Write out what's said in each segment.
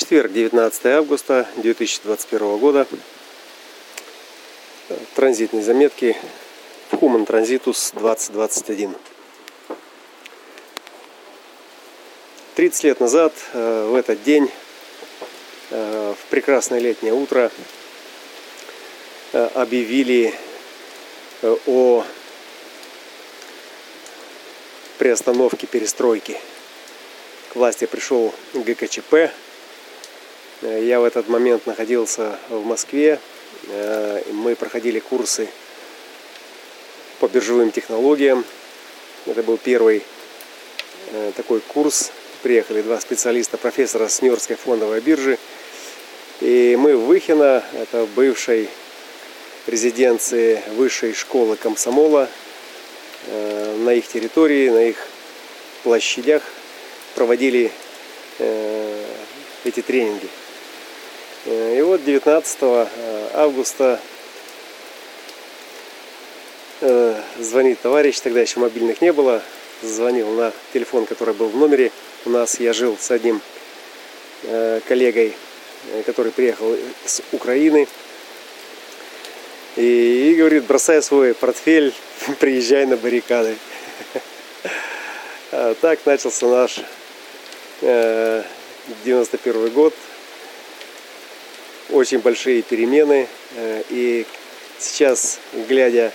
Четверг, 19 августа 2021 года. Транзитные заметки в Human Transitus 2021. 30 лет назад, э, в этот день, э, в прекрасное летнее утро, э, объявили о приостановке перестройки. К власти пришел ГКЧП, я в этот момент находился в Москве. Э, мы проходили курсы по биржевым технологиям. Это был первый э, такой курс. Приехали два специалиста, профессора с Нью-Йоркской фондовой биржи. И мы в Выхино, это бывшей резиденции высшей школы комсомола, на их территории, на их площадях проводили эти тренинги. Э, и вот 19 э, августа э, звонит товарищ, тогда еще мобильных не было, звонил на телефон, который был в номере. У нас я жил с одним коллегой, который приехал с Украины. И, говорит, бросай свой портфель, приезжай на баррикады. Так начался наш 91 год, очень большие перемены. Э, и сейчас, глядя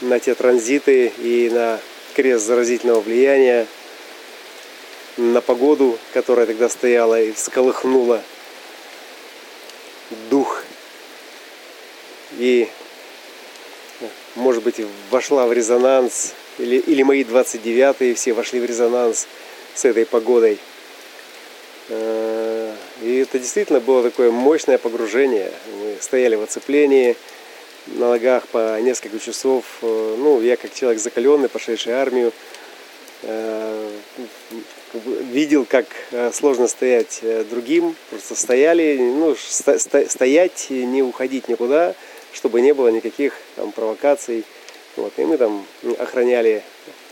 на те транзиты и на крест заразительного влияния, на погоду, которая тогда стояла и всколыхнула дух и, может быть, вошла в резонанс, или, или мои 29-е все вошли в резонанс с этой погодой – Э, и это действительно было такое мощное погружение. Мы стояли в оцеплении на ногах по несколько часов. Э, ну, я как человек закаленный, пошедший армию, э, видел, как сложно стоять другим. Просто стояли, ну, стоять, не уходить никуда, чтобы не было никаких там провокаций. Вот. И мы там охраняли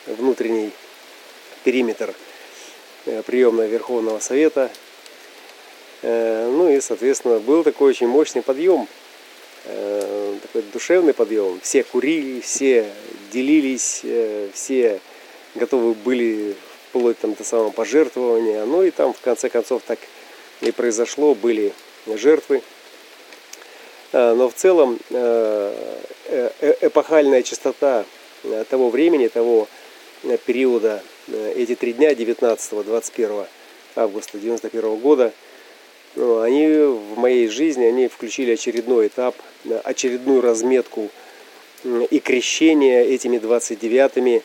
внутренний периметр Э, приемная Верховного Совета. Э, ну и, соответственно, был такой очень мощный подъем, э, такой душевный подъем. Все курили, все делились, все готовы были вплоть там, до самого пожертвования. Ну и там в конце концов так и произошло, были жертвы. Но в целом эпохальная частота того времени, того периода Э, эти три дня, 19-21 августа 91 года, ну, они в моей жизни, они включили очередной этап, э, очередную разметку и крещение этими 29-ми,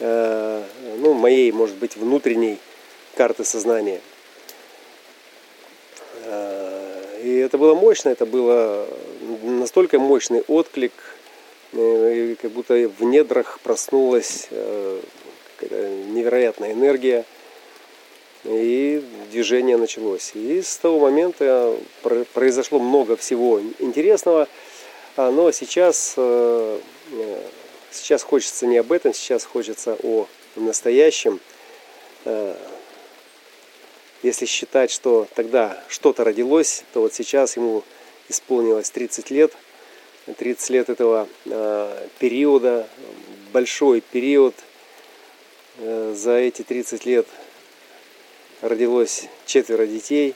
э, ну, моей, может быть, внутренней карты сознания. И это было мощно, это было настолько мощный отклик, как будто в недрах проснулась невероятная энергия, и движение началось. И с того момента произошло много всего интересного, а, но сейчас, э, э, сейчас хочется не об этом, сейчас хочется о настоящем. Э, если считать, что тогда что-то родилось, то вот сейчас ему исполнилось 30 лет. 30 лет этого периода, большой период – за эти 30 лет родилось четверо детей.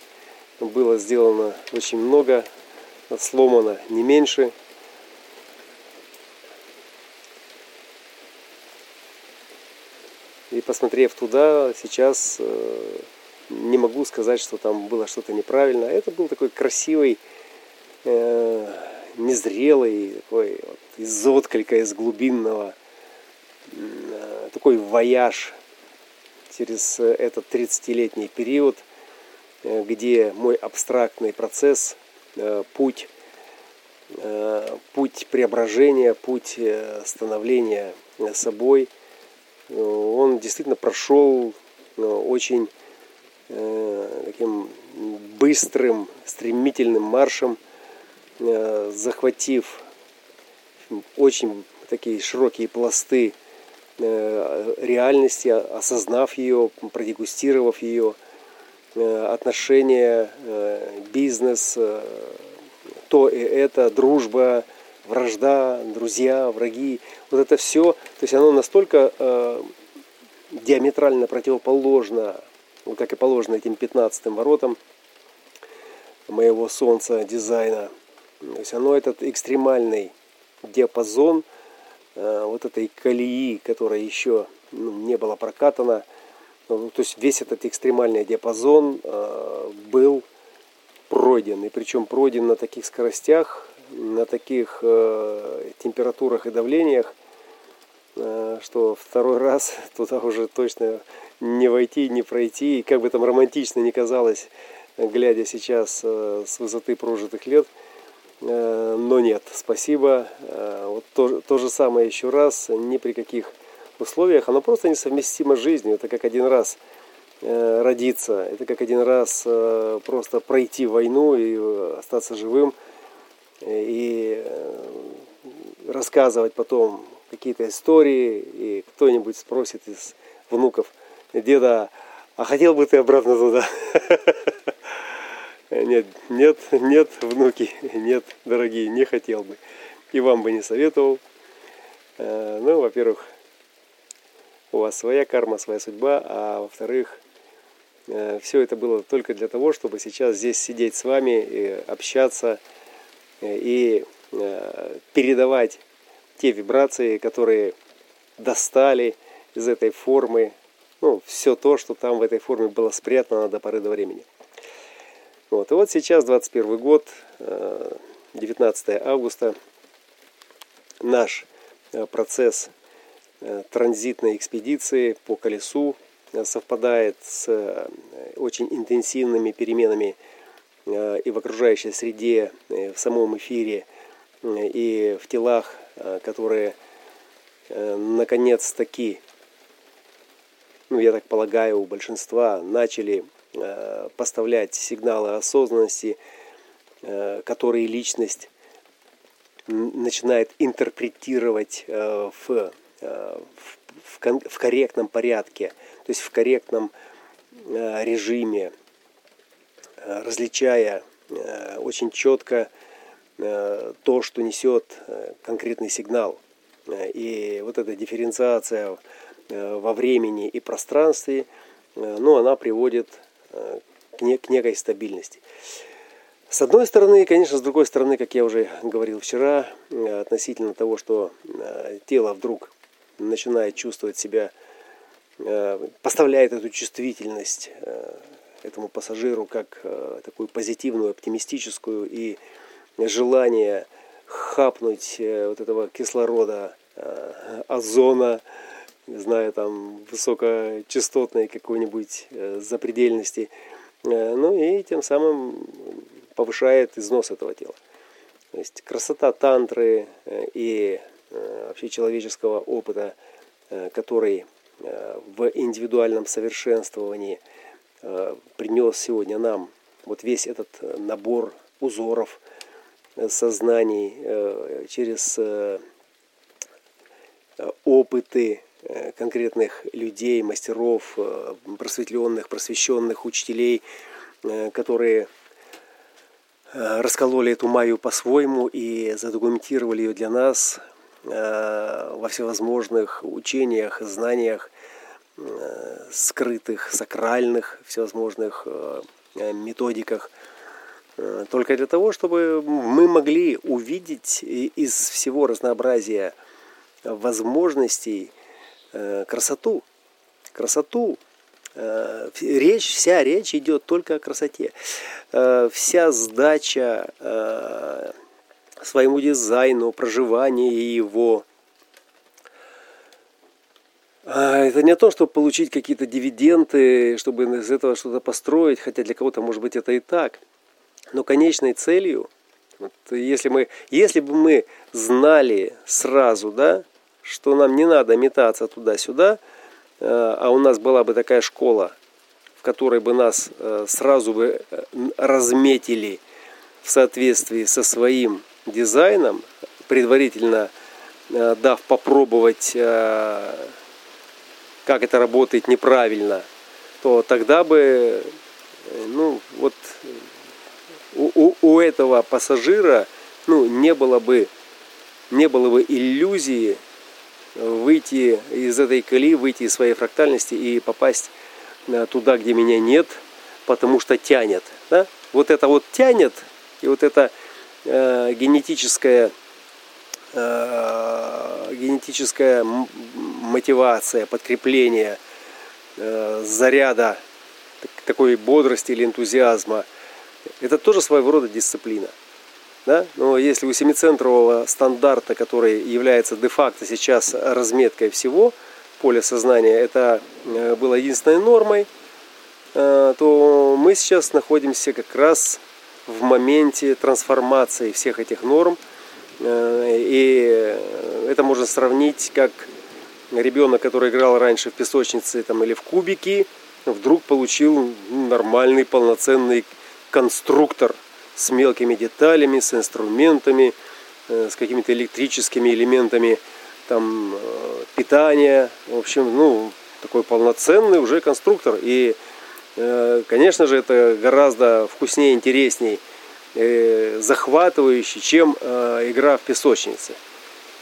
Было сделано очень много, сломано не меньше. И посмотрев туда, сейчас э, не могу сказать, что там было что-то неправильно. Это был такой красивый, э, незрелый, такой вот, из отклика, из глубинного такой вояж через э, этот 30-летний период, э, где мой абстрактный процесс, э, путь, путь преображения, путь становления собой, он действительно прошел очень таким быстрым, стремительным маршем, захватив очень такие широкие пласты реальности, осознав ее, продегустировав ее, отношения, бизнес, то и это, дружба, вражда, друзья, враги. Вот это все, то есть оно настолько диаметрально противоположно, вот как и положено этим 15 воротам моего солнца дизайна. То есть оно этот экстремальный диапазон э, вот этой колеи, которая еще ну, не была прокатана. Ну, то есть весь этот экстремальный диапазон э, был пройден. И причем пройден на таких скоростях, на таких э, температурах и давлениях, Э, что второй раз туда уже точно не войти, не пройти. И как бы там романтично не казалось, глядя сейчас э, с высоты прожитых лет, э, но нет, спасибо. Вот то, то же самое еще раз, ни при каких условиях. Оно просто несовместимо с жизнью. Это как один раз родиться, это как один раз просто пройти войну и остаться живым и рассказывать потом какие-то истории, и кто-нибудь спросит из внуков, деда, а хотел бы ты обратно туда? Нет, нет, нет, внуки, нет, дорогие, не хотел бы. И вам бы не советовал. Э, ну, во-первых, у вас своя карма, своя судьба, а во-вторых, э, все это было только для того, чтобы сейчас здесь сидеть с вами и общаться э, и передавать те вибрации, которые достали из этой формы, ну, все то, что там в этой форме было спрятано до поры до времени. Вот. И вот сейчас, 21 год, 19 э, августа, наш э, процесс э, транзитной экспедиции по колесу совпадает с очень интенсивными переменами и в окружающей среде, в самом эфире, и в телах которые наконец-таки, ну я так полагаю, у большинства начали поставлять сигналы осознанности, которые личность начинает интерпретировать в, в корректном порядке, то есть в корректном режиме, различая очень четко Э, то, что несет э, конкретный сигнал. Э, и вот эта дифференциация во времени и пространстве, ну, она приводит к некой стабильности. С одной стороны, конечно, с другой стороны, как я уже говорил вчера, относительно того, что тело вдруг начинает чувствовать себя, поставляет эту чувствительность этому пассажиру как такую позитивную, оптимистическую и желание хапнуть э, вот этого кислорода, э, озона, не знаю, там, высокочастотной какой-нибудь э, запредельности, ну и тем самым повышает износ этого тела. То есть красота тантры и вообще человеческого опыта, который в индивидуальном совершенствовании принес сегодня нам вот весь этот набор узоров – сознаний, э, через э, опыты э, конкретных людей, мастеров, просветленных, просвещенных учителей, которые раскололи эту маю по-своему и задокументировали ее для нас во всевозможных учениях, знаниях, скрытых, сакральных, всевозможных методиках – Э, только для того, чтобы мы могли увидеть из всего разнообразия возможностей э, красоту. Красоту. Э, речь, вся речь идет только о красоте. Вся сдача своему дизайну, проживание его. А, это не то, чтобы получить какие-то дивиденды, чтобы из этого что-то построить, хотя для кого-то, может быть, это и так – но конечной целью, вот если, мы, если бы мы знали сразу, да, что нам не надо метаться туда-сюда, э, а у нас была бы такая школа, в которой бы нас э, сразу бы э, разметили в соответствии со своим дизайном, предварительно дав попробовать, как это работает неправильно, то тогда бы у, у этого пассажира ну, не было бы не было бы иллюзии выйти из этой колеи, выйти из своей фрактальности и попасть э, туда, где меня нет, потому что тянет. Да? Вот это вот тянет, и вот это э, генетическая, э, генетическая мотивация, подкрепление э, заряда такой бодрости или энтузиазма, это тоже своего рода дисциплина. Да? Но если у семицентрового стандарта, который является де-факто сейчас разметкой всего поля сознания, это э, было единственной нормой, э, то мы сейчас находимся как раз в моменте трансформации всех этих норм. Э, и это можно сравнить как ребенок, который играл раньше в песочнице там, или в кубики, вдруг получил нормальный полноценный конструктор – с мелкими деталями, с инструментами, э, с какими-то электрическими элементами там, э, питания. В общем, ну, такой полноценный уже конструктор. И, э, конечно же, это гораздо вкуснее, интересней, захватывающий, чем игра в песочнице.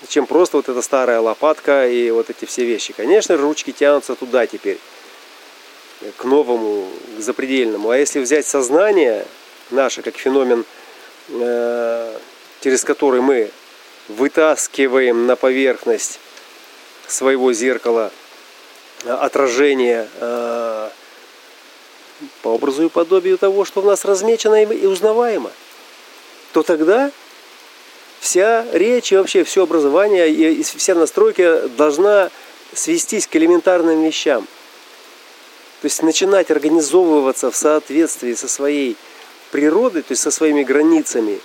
Чем просто вот эта старая лопатка и вот эти все вещи. Конечно, ручки тянутся туда теперь, к новому, к запредельному. А если взять сознание, наше как феномен, э, через который мы вытаскиваем на поверхность своего зеркала э, отражение э, по образу и подобию того, что в нас размечено и узнаваемо, то тогда вся речь и вообще все образование и вся настройка должна свестись к элементарным вещам. То есть начинать организовываться в соответствии со своей природой, то есть со своими границами,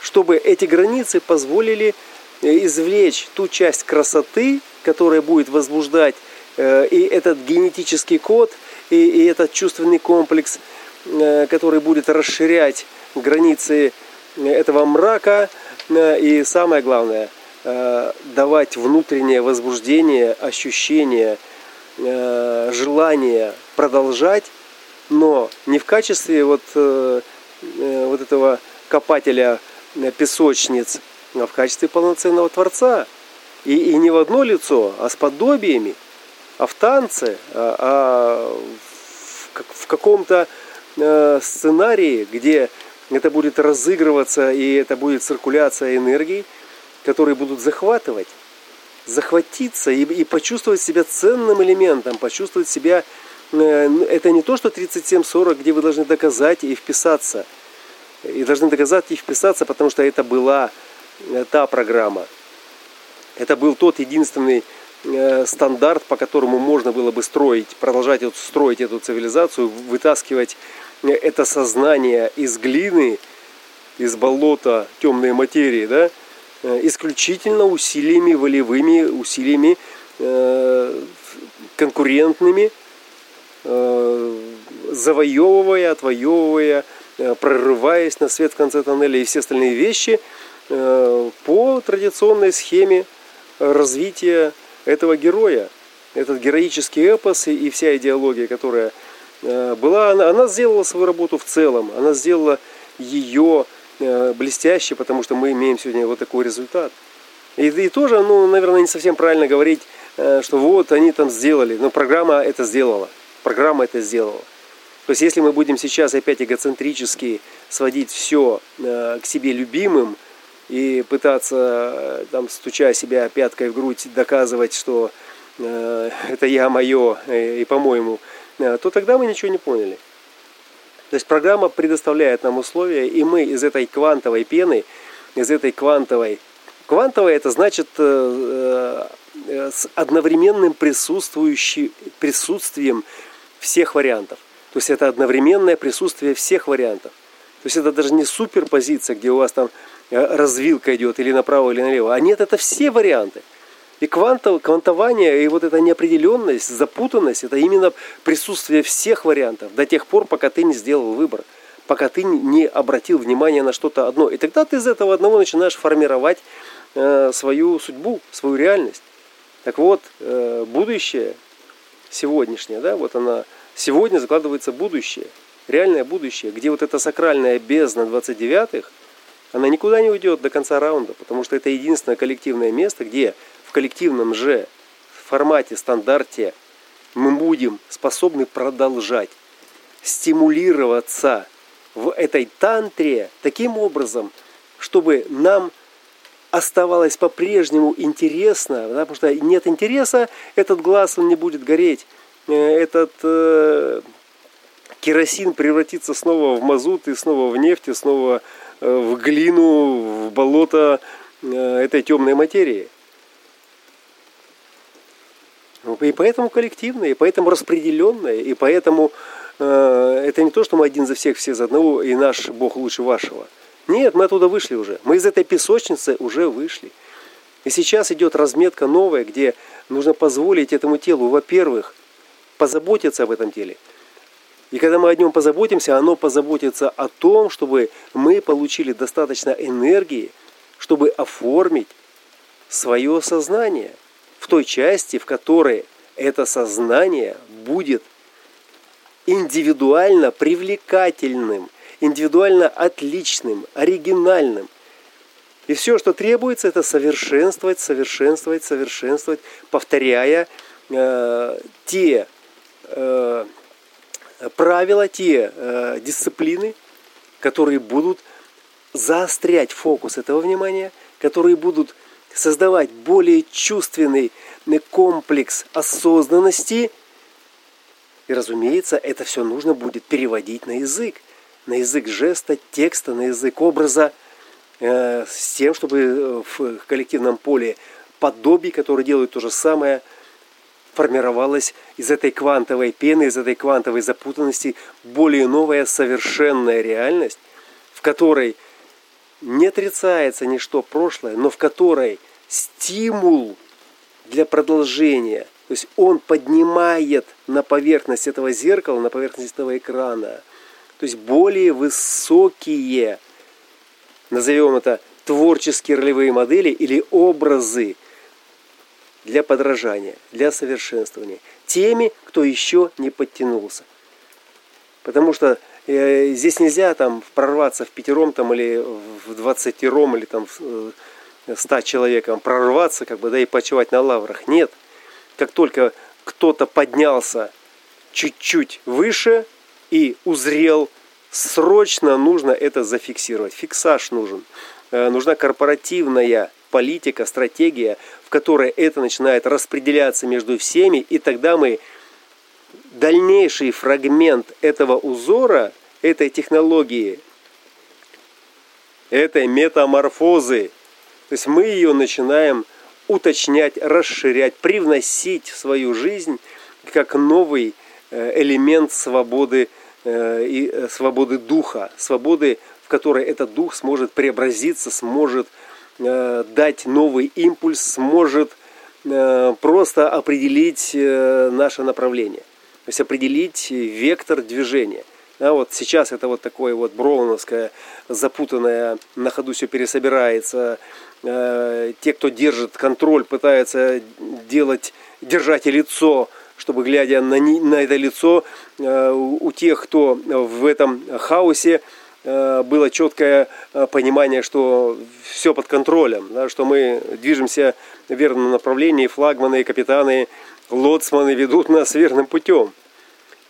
чтобы эти границы позволили э, извлечь ту часть красоты, которая будет возбуждать э, и этот генетический код, и, и этот чувственный комплекс, э, который будет расширять границы этого мрака, и самое главное, давать внутреннее возбуждение, ощущение, желание продолжать но не в качестве вот, э, э, вот этого копателя э, песочниц, а в качестве полноценного Творца. И, и не в одно лицо, а с подобиями, а в танце, а, а в, в каком-то э, сценарии, где это будет разыгрываться и это будет циркуляция энергии, которые будут захватывать, захватиться и, и почувствовать себя ценным элементом, почувствовать себя это не то, что 37-40, где вы должны доказать и вписаться. И должны доказать и вписаться, потому что это была э, та программа. Это был тот единственный э, стандарт, по которому можно было бы строить, продолжать строить эту цивилизацию, вытаскивать это сознание из глины, из болота темной материи, да, исключительно усилиями волевыми, усилиями конкурентными, Э, завоевывая, отвоевывая, э, прорываясь на свет в конце тоннеля и все остальные вещи э, по традиционной схеме развития этого героя. Этот героический эпос и вся идеология, которая была, она сделала свою работу в целом, она сделала ее блестяще, потому что мы имеем сегодня вот такой результат. И, и тоже, ну, наверное, не совсем правильно говорить, что вот они там сделали, но программа это сделала программа это сделала. То есть если мы будем сейчас опять эгоцентрически сводить все э, к себе любимым и пытаться, э, там, стуча себя пяткой в грудь, доказывать, что э, это я мое и по-моему, то тогда мы ничего не поняли. То есть программа предоставляет нам условия, и мы из этой квантовой пены, из этой квантовой... Квантовая это значит с одновременным присутствующим, присутствием всех вариантов. То есть это одновременное присутствие всех вариантов. То есть это даже не суперпозиция, где у вас там э, развилка идет или направо, или налево. А нет, это все варианты. И квантов, квантование, и вот эта неопределенность, запутанность, это именно присутствие всех вариантов до тех пор, пока ты не сделал выбор, пока ты не обратил внимание на что-то одно. И тогда ты из этого одного начинаешь формировать э, свою судьбу, свою реальность. Так вот, э, будущее сегодняшнее, да, вот она, сегодня закладывается будущее. реальное будущее, где вот эта сакральная бездна 29-х, она никуда не уйдет до конца раунда, потому что это единственное коллективное место, где в коллективном же формате, стандарте мы будем способны продолжать стимулироваться в этой тантре таким образом, чтобы нам оставалось по-прежнему интересно, потому что нет интереса, этот глаз он не будет гореть, этот э, керосин превратится снова в мазут и снова в нефть, и снова э, в глину, в болото э, этой темной материи. И поэтому коллективное, и поэтому распределенное, и поэтому э, это не то, что мы один за всех, все за одного, и наш Бог лучше вашего. Нет, мы оттуда вышли уже. Мы из этой песочницы уже вышли. И сейчас идет разметка новая, где нужно позволить этому телу, во-первых, позаботиться об этом теле. И когда мы о нем позаботимся, оно позаботится о том, чтобы мы получили достаточно энергии, чтобы оформить свое сознание в той части, в которой это сознание будет индивидуально привлекательным, индивидуально отличным, оригинальным. И все, что требуется, это совершенствовать, совершенствовать, совершенствовать, повторяя э, те правила, те э, дисциплины, которые будут заострять фокус этого внимания, которые будут создавать более чувственный комплекс осознанности. И, разумеется, это все нужно будет переводить на язык на язык жеста, текста, на язык образа, э, с тем, чтобы э, в коллективном поле подобий, которые делают то же самое, формировалась из этой квантовой пены, из этой квантовой запутанности более новая совершенная реальность, в которой не отрицается ничто прошлое, но в которой стимул для продолжения, то есть он поднимает на поверхность этого зеркала, на поверхность этого экрана – то есть более высокие, назовем это творческие ролевые модели или образы для подражания, для совершенствования. Теми, кто еще не подтянулся. Потому что э, здесь нельзя там прорваться в пятером там, или в двадцатером или там в э, ста человеком прорваться как бы, да, и почивать на лаврах. Нет. Как только кто-то поднялся чуть-чуть выше, и узрел, срочно нужно это зафиксировать. Фиксаж нужен. Э, нужна корпоративная политика, стратегия, в которой это начинает распределяться между всеми, и тогда мы дальнейший фрагмент этого узора, этой технологии, этой метаморфозы, то есть мы ее начинаем уточнять, расширять, привносить в свою жизнь как новый Э, элемент свободы э, и э, свободы духа, свободы, в которой этот дух сможет преобразиться, сможет дать новый импульс, сможет просто определить наше направление, то есть определить вектор движения. Да, вот сейчас это вот такое вот броуновское, запутанное, на ходу все пересобирается. Те, кто держит контроль, пытаются делать, держать лицо чтобы, глядя на, на это лицо, э, у тех, кто в этом хаосе, э, было четкое э, понимание, что все под контролем, да, что мы движемся в верном направлении, флагманы, капитаны, лоцманы ведут нас верным путем.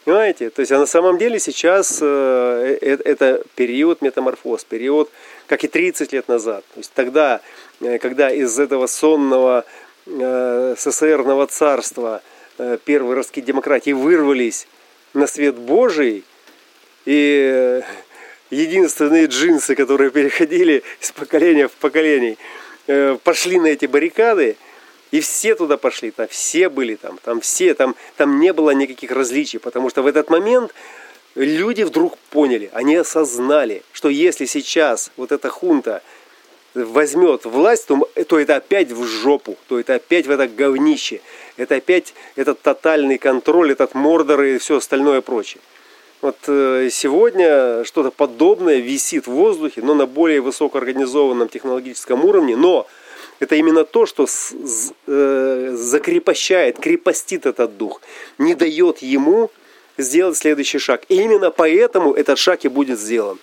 Понимаете? То есть, а на самом деле сейчас это период метаморфоз, период, как и 30 лет назад. То есть тогда, когда из этого сонного СССРного царства – Э, первые ростки демократии вырвались на свет Божий, и э, единственные джинсы, которые переходили из поколения в поколение, э, пошли на эти баррикады, и все туда пошли, там все были там, там все, там, там не было никаких различий, потому что в этот момент люди вдруг поняли, они осознали, что если сейчас вот эта хунта возьмет власть, то, то это опять в жопу, то это опять в это говнище, это опять этот тотальный контроль, этот мордор и все остальное прочее. Вот э, сегодня что-то подобное висит в воздухе, но на более высокоорганизованном технологическом уровне, но это именно то, что э, закрепощает, крепостит этот дух, не дает ему сделать следующий шаг. И именно поэтому этот шаг и будет сделан.